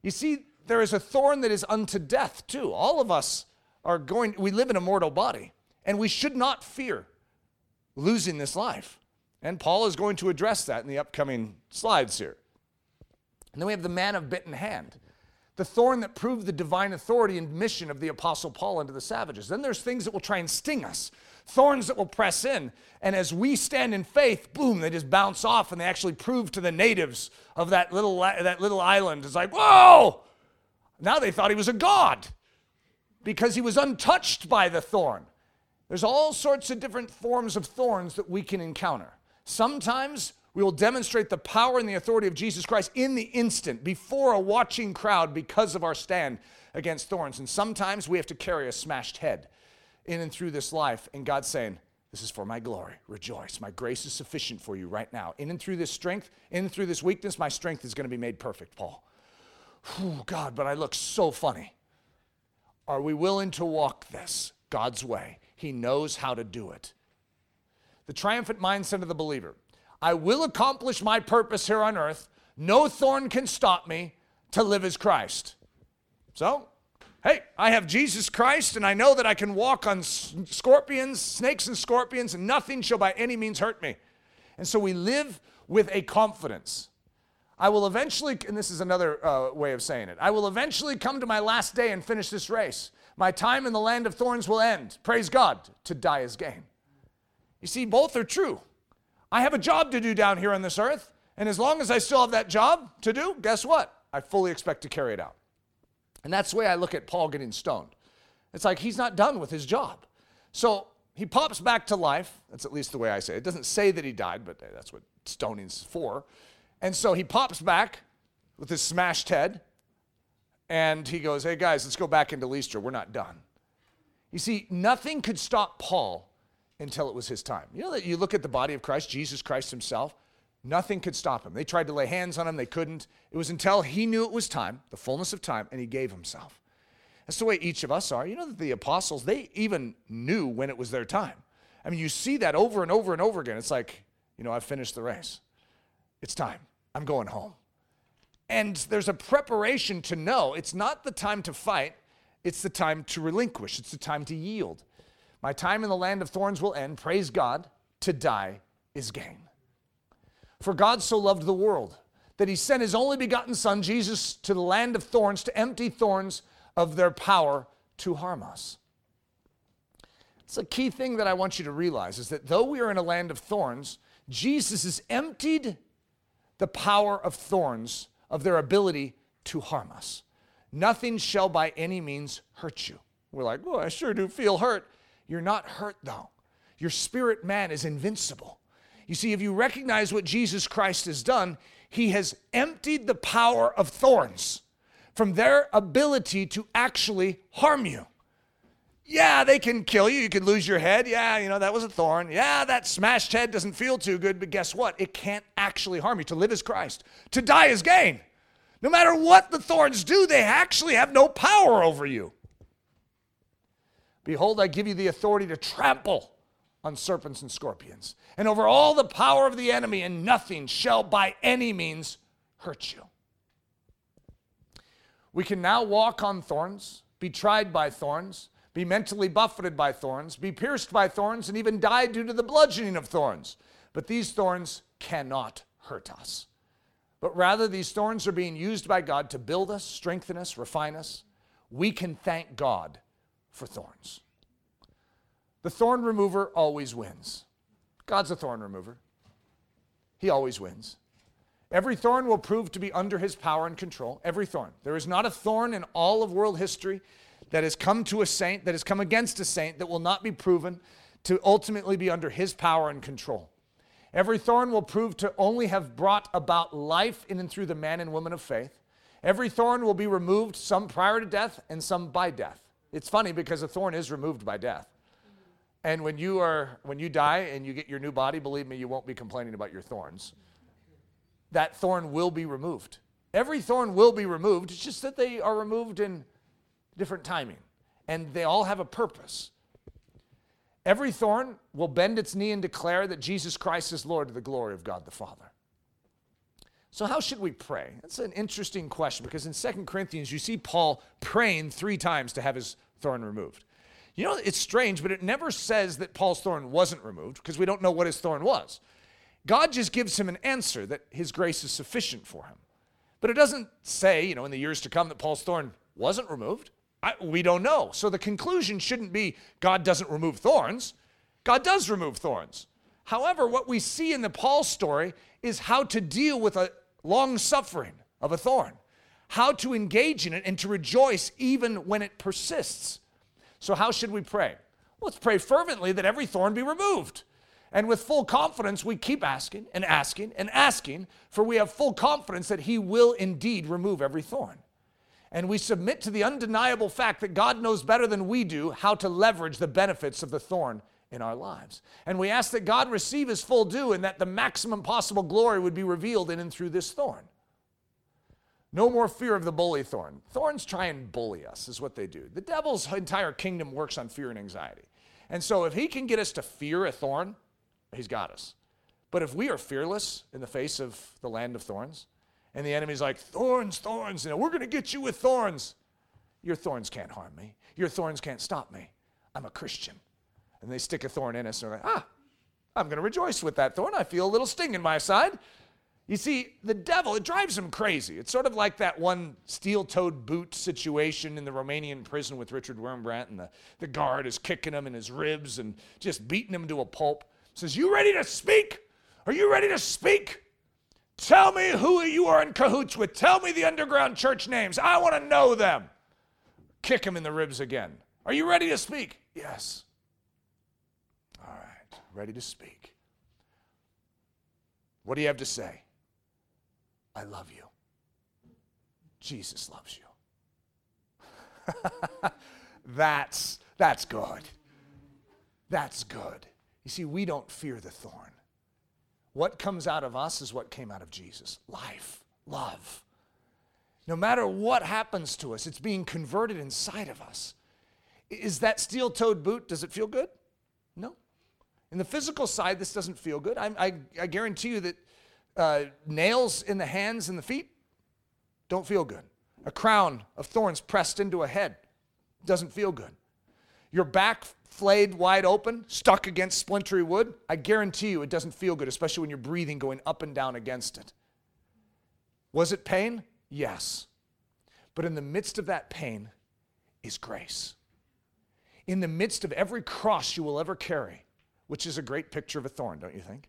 You see, there is a thorn that is unto death too. All of us are going, we live in a mortal body, and we should not fear losing this life. And Paul is going to address that in the upcoming slides here. And then we have the man of bitten hand, the thorn that proved the divine authority and mission of the Apostle Paul unto the savages. Then there's things that will try and sting us, thorns that will press in. And as we stand in faith, boom, they just bounce off and they actually prove to the natives of that little, that little island, it's like, whoa! Now they thought he was a god because he was untouched by the thorn. There's all sorts of different forms of thorns that we can encounter. Sometimes we will demonstrate the power and the authority of Jesus Christ in the instant before a watching crowd because of our stand against thorns. And sometimes we have to carry a smashed head in and through this life. And God's saying, This is for my glory. Rejoice. My grace is sufficient for you right now. In and through this strength, in and through this weakness, my strength is going to be made perfect, Paul. Whew, God, but I look so funny. Are we willing to walk this God's way? He knows how to do it. The triumphant mindset of the believer I will accomplish my purpose here on earth. No thorn can stop me to live as Christ. So, hey, I have Jesus Christ, and I know that I can walk on scorpions, snakes, and scorpions, and nothing shall by any means hurt me. And so we live with a confidence. I will eventually, and this is another uh, way of saying it, I will eventually come to my last day and finish this race. My time in the land of thorns will end. Praise God. To die is gain. You see, both are true. I have a job to do down here on this earth, and as long as I still have that job to do, guess what? I fully expect to carry it out. And that's the way I look at Paul getting stoned. It's like he's not done with his job. So he pops back to life. That's at least the way I say it. It doesn't say that he died, but that's what stoning's for. And so he pops back with his smashed head, and he goes, Hey guys, let's go back into Lystra. We're not done. You see, nothing could stop Paul until it was his time. You know that you look at the body of Christ, Jesus Christ himself, nothing could stop him. They tried to lay hands on him, they couldn't. It was until he knew it was time, the fullness of time, and he gave himself. That's the way each of us are. You know that the apostles, they even knew when it was their time. I mean, you see that over and over and over again. It's like, you know, I've finished the race. It's time. I'm going home. And there's a preparation to know it's not the time to fight, it's the time to relinquish, it's the time to yield. My time in the land of thorns will end. Praise God. To die is gain. For God so loved the world that he sent his only begotten Son, Jesus, to the land of thorns to empty thorns of their power to harm us. It's a key thing that I want you to realize is that though we are in a land of thorns, Jesus has emptied the power of thorns of their ability to harm us. Nothing shall by any means hurt you. We're like, well, I sure do feel hurt. You're not hurt though. Your spirit man is invincible. You see, if you recognize what Jesus Christ has done, he has emptied the power of thorns from their ability to actually harm you. Yeah, they can kill you. You can lose your head. Yeah, you know, that was a thorn. Yeah, that smashed head doesn't feel too good, but guess what? It can't actually harm you. To live is Christ, to die is gain. No matter what the thorns do, they actually have no power over you. Behold, I give you the authority to trample on serpents and scorpions, and over all the power of the enemy, and nothing shall by any means hurt you. We can now walk on thorns, be tried by thorns be mentally buffeted by thorns, be pierced by thorns, and even die due to the bludgeoning of thorns. But these thorns cannot hurt us. But rather, these thorns are being used by God to build us, strengthen us, refine us. We can thank God for thorns. The thorn remover always wins. God's a thorn remover, He always wins. Every thorn will prove to be under His power and control. Every thorn. There is not a thorn in all of world history that has come to a saint, that has come against a saint, that will not be proven to ultimately be under his power and control. Every thorn will prove to only have brought about life in and through the man and woman of faith. Every thorn will be removed, some prior to death and some by death. It's funny because a thorn is removed by death. And when you are when you die and you get your new body, believe me, you won't be complaining about your thorns. That thorn will be removed. Every thorn will be removed. It's just that they are removed in different timing, and they all have a purpose. Every thorn will bend its knee and declare that Jesus Christ is Lord to the glory of God the Father. So, how should we pray? That's an interesting question because in 2 Corinthians, you see Paul praying three times to have his thorn removed. You know, it's strange, but it never says that Paul's thorn wasn't removed because we don't know what his thorn was. God just gives him an answer that his grace is sufficient for him. But it doesn't say, you know, in the years to come that Paul's thorn wasn't removed. I, we don't know. So the conclusion shouldn't be God doesn't remove thorns. God does remove thorns. However, what we see in the Paul story is how to deal with a long suffering of a thorn, how to engage in it and to rejoice even when it persists. So, how should we pray? Let's pray fervently that every thorn be removed. And with full confidence, we keep asking and asking and asking, for we have full confidence that He will indeed remove every thorn and we submit to the undeniable fact that God knows better than we do how to leverage the benefits of the thorn in our lives. And we ask that God receive his full due and that the maximum possible glory would be revealed in and through this thorn. No more fear of the bully thorn. Thorns try and bully us, is what they do. The devil's entire kingdom works on fear and anxiety. And so if he can get us to fear a thorn, he's got us. But if we are fearless in the face of the land of thorns, and the enemy's like, thorns, thorns, you know, we're going to get you with thorns. Your thorns can't harm me. Your thorns can't stop me. I'm a Christian. And they stick a thorn in us and they're like, ah, I'm going to rejoice with that thorn. I feel a little sting in my side. You see, the devil, it drives him crazy. It's sort of like that one steel toed boot situation in the Romanian prison with Richard Wurmbrand, and the, the guard is kicking him in his ribs and just beating him to a pulp. Says, You ready to speak? Are you ready to speak? Tell me who you are in cahoots with. Tell me the underground church names. I want to know them. Kick him in the ribs again. Are you ready to speak? Yes. All right, ready to speak. What do you have to say? I love you. Jesus loves you. that's, that's good. That's good. You see, we don't fear the thorn. What comes out of us is what came out of Jesus life, love. No matter what happens to us, it's being converted inside of us. Is that steel toed boot, does it feel good? No. In the physical side, this doesn't feel good. I, I, I guarantee you that uh, nails in the hands and the feet don't feel good. A crown of thorns pressed into a head doesn't feel good. Your back flayed wide open, stuck against splintery wood, I guarantee you it doesn't feel good, especially when you're breathing going up and down against it. Was it pain? Yes. But in the midst of that pain is grace. In the midst of every cross you will ever carry, which is a great picture of a thorn, don't you think?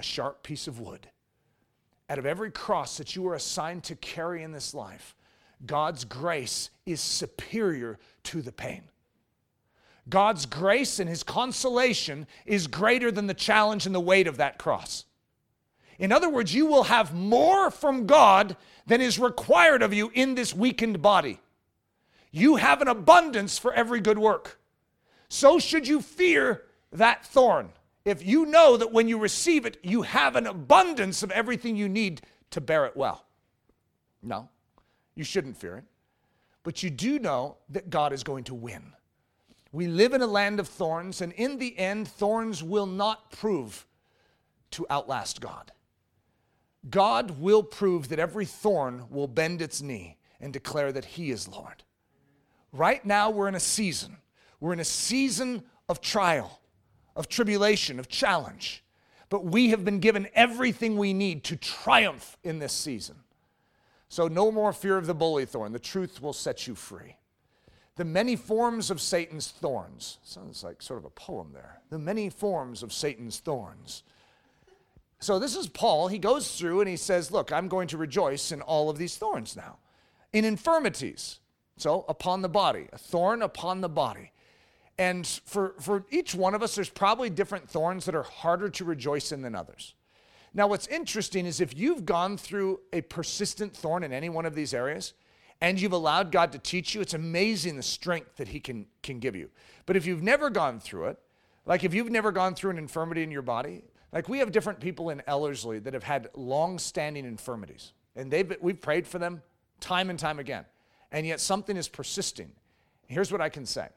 a sharp piece of wood. Out of every cross that you are assigned to carry in this life, God's grace is superior to the pain. God's grace and his consolation is greater than the challenge and the weight of that cross. In other words, you will have more from God than is required of you in this weakened body. You have an abundance for every good work. So should you fear that thorn if you know that when you receive it, you have an abundance of everything you need to bear it well. No, you shouldn't fear it. But you do know that God is going to win. We live in a land of thorns, and in the end, thorns will not prove to outlast God. God will prove that every thorn will bend its knee and declare that He is Lord. Right now, we're in a season. We're in a season of trial of tribulation, of challenge. But we have been given everything we need to triumph in this season. So, no more fear of the bully thorn. The truth will set you free. The many forms of Satan's thorns. Sounds like sort of a poem there. The many forms of Satan's thorns. So, this is Paul. He goes through and he says, Look, I'm going to rejoice in all of these thorns now. In infirmities. So, upon the body, a thorn upon the body. And for, for each one of us, there's probably different thorns that are harder to rejoice in than others. Now, what's interesting is if you've gone through a persistent thorn in any one of these areas and you've allowed God to teach you, it's amazing the strength that He can, can give you. But if you've never gone through it, like if you've never gone through an infirmity in your body, like we have different people in Ellerslie that have had long standing infirmities, and they've, we've prayed for them time and time again, and yet something is persisting. Here's what I can say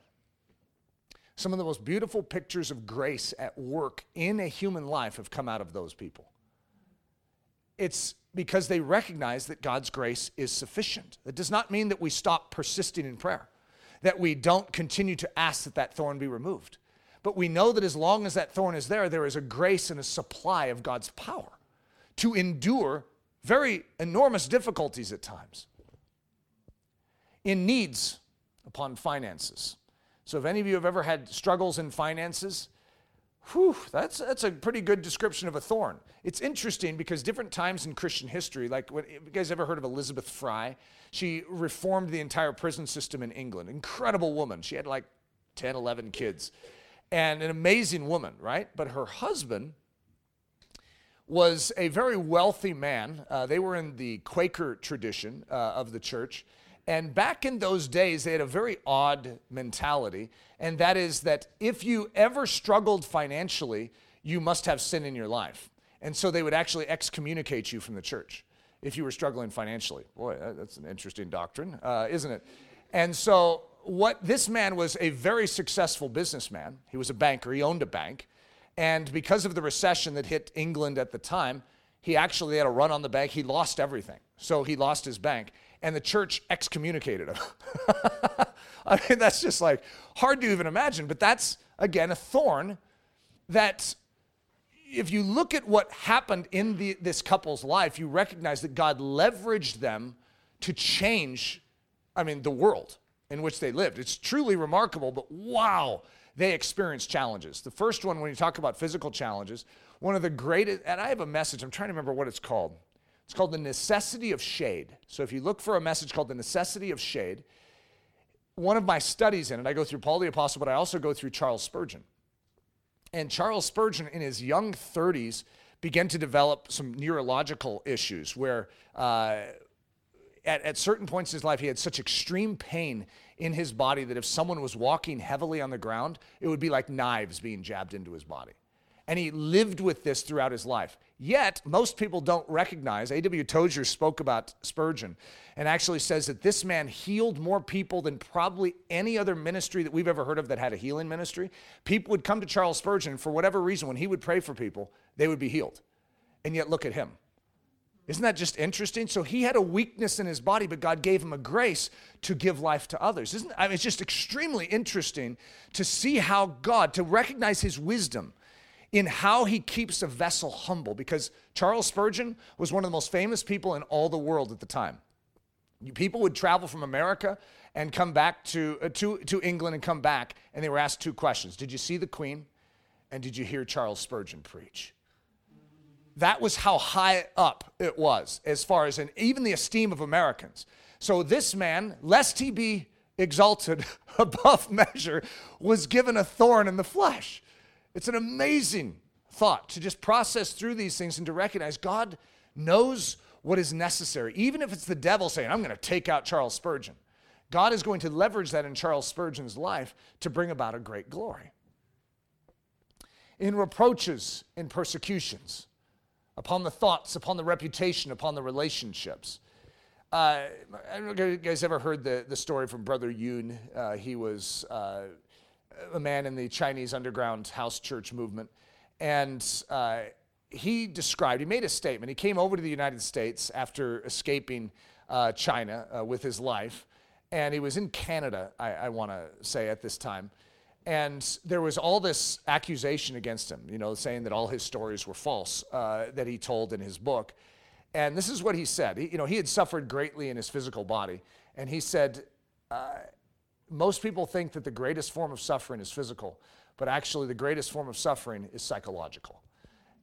some of the most beautiful pictures of grace at work in a human life have come out of those people. It's because they recognize that God's grace is sufficient. That does not mean that we stop persisting in prayer, that we don't continue to ask that that thorn be removed. But we know that as long as that thorn is there, there is a grace and a supply of God's power to endure very enormous difficulties at times. In needs upon finances, so if any of you have ever had struggles in finances, whew, that's, that's a pretty good description of a thorn. It's interesting because different times in Christian history, like what, you guys ever heard of Elizabeth Fry? She reformed the entire prison system in England. Incredible woman. She had like 10, 11 kids. And an amazing woman, right? But her husband was a very wealthy man. Uh, they were in the Quaker tradition uh, of the church. And back in those days, they had a very odd mentality, and that is that if you ever struggled financially, you must have sin in your life. And so they would actually excommunicate you from the church if you were struggling financially. Boy, that's an interesting doctrine, uh, isn't it? And so, what this man was a very successful businessman. He was a banker, he owned a bank. And because of the recession that hit England at the time, he actually had a run on the bank. He lost everything. So he lost his bank and the church excommunicated him. I mean, that's just like hard to even imagine, but that's again a thorn that if you look at what happened in the, this couple's life, you recognize that God leveraged them to change, I mean, the world in which they lived. It's truly remarkable, but wow, they experienced challenges. The first one, when you talk about physical challenges, one of the greatest, and I have a message, I'm trying to remember what it's called. It's called The Necessity of Shade. So if you look for a message called The Necessity of Shade, one of my studies in it, I go through Paul the Apostle, but I also go through Charles Spurgeon. And Charles Spurgeon, in his young 30s, began to develop some neurological issues where uh, at, at certain points in his life, he had such extreme pain in his body that if someone was walking heavily on the ground, it would be like knives being jabbed into his body. And he lived with this throughout his life. Yet, most people don't recognize. A.W. Tozer spoke about Spurgeon and actually says that this man healed more people than probably any other ministry that we've ever heard of that had a healing ministry. People would come to Charles Spurgeon, for whatever reason, when he would pray for people, they would be healed. And yet, look at him. Isn't that just interesting? So he had a weakness in his body, but God gave him a grace to give life to others. Isn't I mean, it's just extremely interesting to see how God, to recognize his wisdom in how he keeps a vessel humble, because Charles Spurgeon was one of the most famous people in all the world at the time. People would travel from America and come back to, uh, to, to England and come back, and they were asked two questions Did you see the Queen? And did you hear Charles Spurgeon preach? That was how high up it was as far as in even the esteem of Americans. So this man, lest he be exalted above measure, was given a thorn in the flesh. It's an amazing thought to just process through these things and to recognize God knows what is necessary. Even if it's the devil saying, I'm going to take out Charles Spurgeon, God is going to leverage that in Charles Spurgeon's life to bring about a great glory. In reproaches, in persecutions, upon the thoughts, upon the reputation, upon the relationships. Uh, I don't know if you guys ever heard the, the story from Brother Yun. Uh, he was uh, a man in the Chinese underground house church movement. And uh, he described, he made a statement. He came over to the United States after escaping uh, China uh, with his life. And he was in Canada, I, I want to say, at this time. And there was all this accusation against him, you know, saying that all his stories were false uh, that he told in his book. And this is what he said. He, you know, he had suffered greatly in his physical body. And he said, uh, most people think that the greatest form of suffering is physical, but actually, the greatest form of suffering is psychological.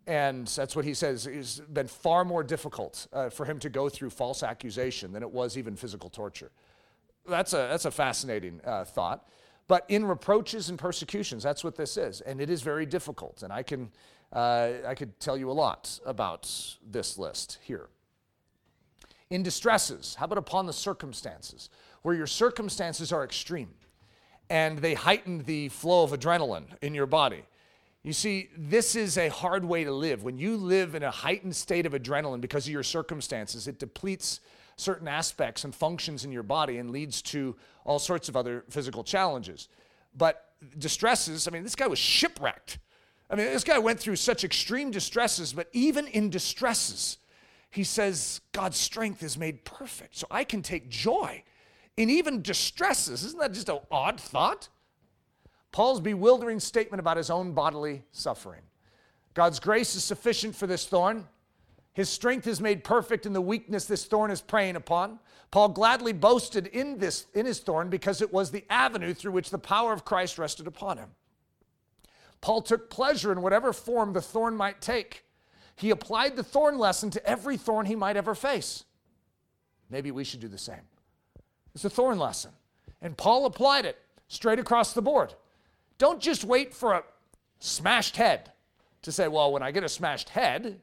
And that's what he says. It's been far more difficult uh, for him to go through false accusation than it was even physical torture. That's a, that's a fascinating uh, thought. But in reproaches and persecutions, that's what this is. And it is very difficult. And I can, uh, I could tell you a lot about this list here. In distresses, how about upon the circumstances, where your circumstances are extreme and they heighten the flow of adrenaline in your body. You see, this is a hard way to live. When you live in a heightened state of adrenaline because of your circumstances, it depletes certain aspects and functions in your body and leads to all sorts of other physical challenges. But distresses, I mean, this guy was shipwrecked. I mean, this guy went through such extreme distresses, but even in distresses, he says, God's strength is made perfect. So I can take joy in even distresses. Isn't that just an odd thought? Paul's bewildering statement about his own bodily suffering. God's grace is sufficient for this thorn. His strength is made perfect in the weakness this thorn is preying upon. Paul gladly boasted in this in his thorn because it was the avenue through which the power of Christ rested upon him. Paul took pleasure in whatever form the thorn might take. He applied the thorn lesson to every thorn he might ever face. Maybe we should do the same. It's a thorn lesson. And Paul applied it straight across the board. Don't just wait for a smashed head to say, well, when I get a smashed head,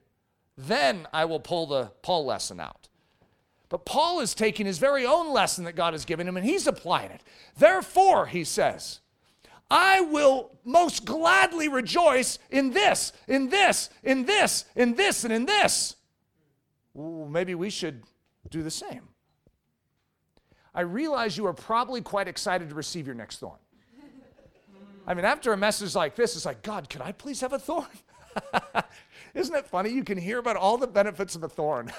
then I will pull the Paul lesson out. But Paul is taking his very own lesson that God has given him and he's applying it. Therefore, he says, I will most gladly rejoice in this, in this, in this, in this, and in this. Maybe we should do the same. I realize you are probably quite excited to receive your next thorn. I mean, after a message like this, it's like, God, could I please have a thorn? Isn't it funny? You can hear about all the benefits of a thorn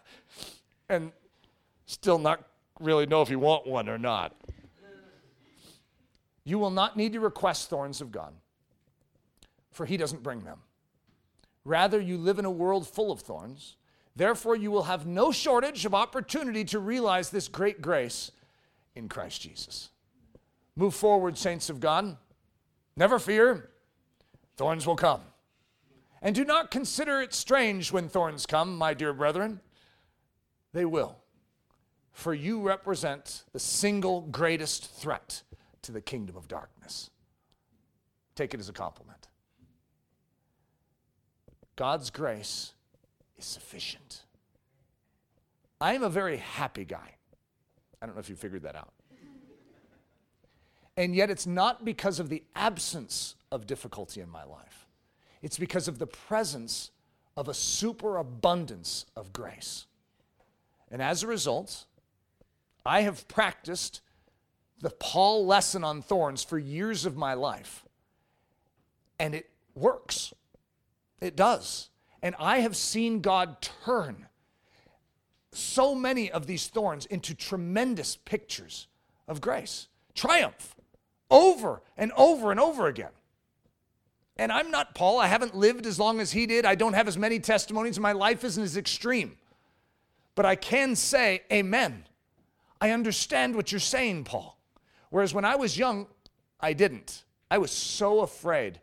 and still not really know if you want one or not. You will not need to request thorns of God, for He doesn't bring them. Rather, you live in a world full of thorns. Therefore, you will have no shortage of opportunity to realize this great grace in Christ Jesus. Move forward, saints of God. Never fear, thorns will come. And do not consider it strange when thorns come, my dear brethren. They will. For you represent the single greatest threat to the kingdom of darkness. Take it as a compliment. God's grace is sufficient. I am a very happy guy. I don't know if you figured that out. And yet, it's not because of the absence of difficulty in my life, it's because of the presence of a superabundance of grace. And as a result, I have practiced the Paul lesson on thorns for years of my life, and it works. It does. And I have seen God turn so many of these thorns into tremendous pictures of grace, triumph, over and over and over again. And I'm not Paul. I haven't lived as long as he did. I don't have as many testimonies. My life isn't as extreme. But I can say, Amen. I understand what you're saying, Paul. Whereas when I was young, I didn't. I was so afraid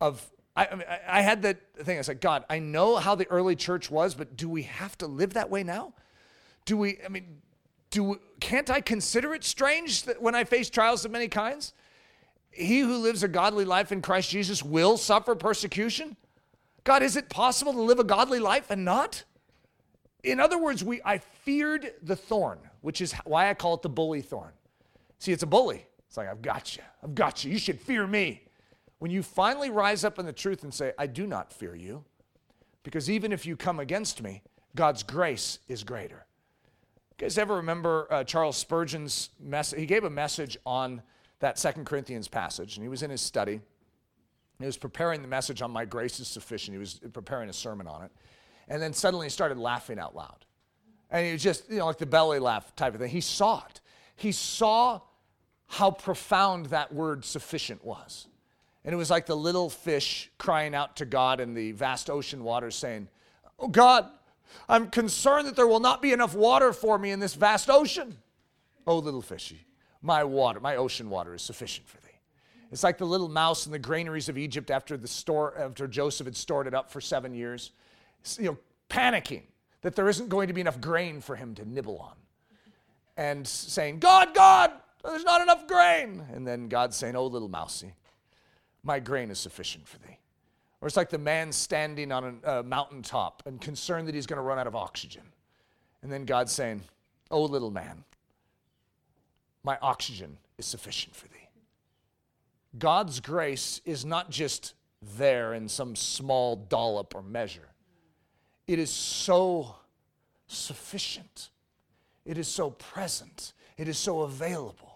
of I, I, mean, I had that thing. I said, God, I know how the early church was, but do we have to live that way now? Do we, I mean, do can't I consider it strange that when I face trials of many kinds? He who lives a godly life in Christ Jesus will suffer persecution. God, is it possible to live a godly life and not? In other words, we I feared the thorn, which is why I call it the bully thorn. See, it's a bully. It's like, I've got you. I've got you. You should fear me. When you finally rise up in the truth and say, I do not fear you, because even if you come against me, God's grace is greater. You guys ever remember uh, Charles Spurgeon's message? He gave a message on that Second Corinthians passage, and he was in his study. He was preparing the message on my grace is sufficient. He was preparing a sermon on it. And then suddenly he started laughing out loud. And he was just, you know, like the belly laugh type of thing. He saw it. He saw how profound that word sufficient was. And it was like the little fish crying out to God in the vast ocean waters, saying, Oh God, I'm concerned that there will not be enough water for me in this vast ocean. Oh, little fishy, my water, my ocean water is sufficient for thee. It's like the little mouse in the granaries of Egypt after the store, after Joseph had stored it up for seven years, you know, panicking that there isn't going to be enough grain for him to nibble on. And saying, God, God, there's not enough grain. And then God saying, Oh, little mousey, my grain is sufficient for thee. Or it's like the man standing on a, a mountaintop and concerned that he's going to run out of oxygen. And then God saying, Oh, little man, my oxygen is sufficient for thee. God's grace is not just there in some small dollop or measure, it is so sufficient, it is so present, it is so available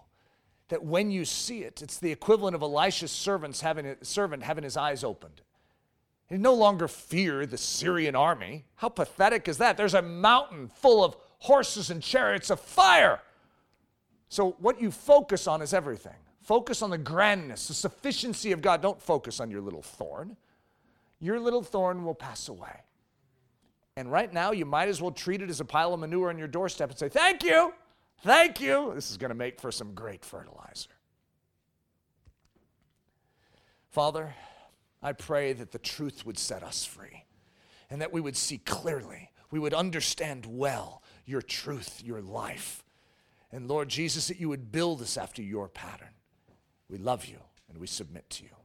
that when you see it, it's the equivalent of Elisha's servants having, servant having his eyes opened. He no longer fear the Syrian army. How pathetic is that? There's a mountain full of horses and chariots of fire. So, what you focus on is everything. Focus on the grandness, the sufficiency of God. Don't focus on your little thorn. Your little thorn will pass away. And right now, you might as well treat it as a pile of manure on your doorstep and say, Thank you. Thank you. This is going to make for some great fertilizer. Father, I pray that the truth would set us free and that we would see clearly, we would understand well your truth, your life. And Lord Jesus, that you would build us after your pattern. We love you and we submit to you.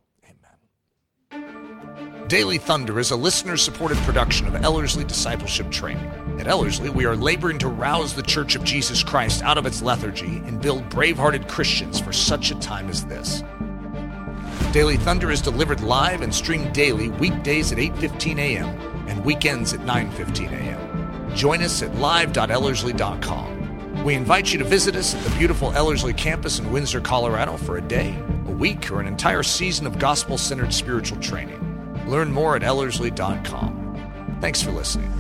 Daily Thunder is a listener supported production of Ellerslie Discipleship Training. At Ellerslie, we are laboring to rouse the Church of Jesus Christ out of its lethargy and build brave hearted Christians for such a time as this. Daily Thunder is delivered live and streamed daily weekdays at 8:15 a.m. and weekends at 9:15 a.m. Join us at live.ellerslie.com. We invite you to visit us at the beautiful Ellerslie campus in Windsor, Colorado for a day, a week, or an entire season of gospel-centered spiritual training. Learn more at Ellerslie.com. Thanks for listening.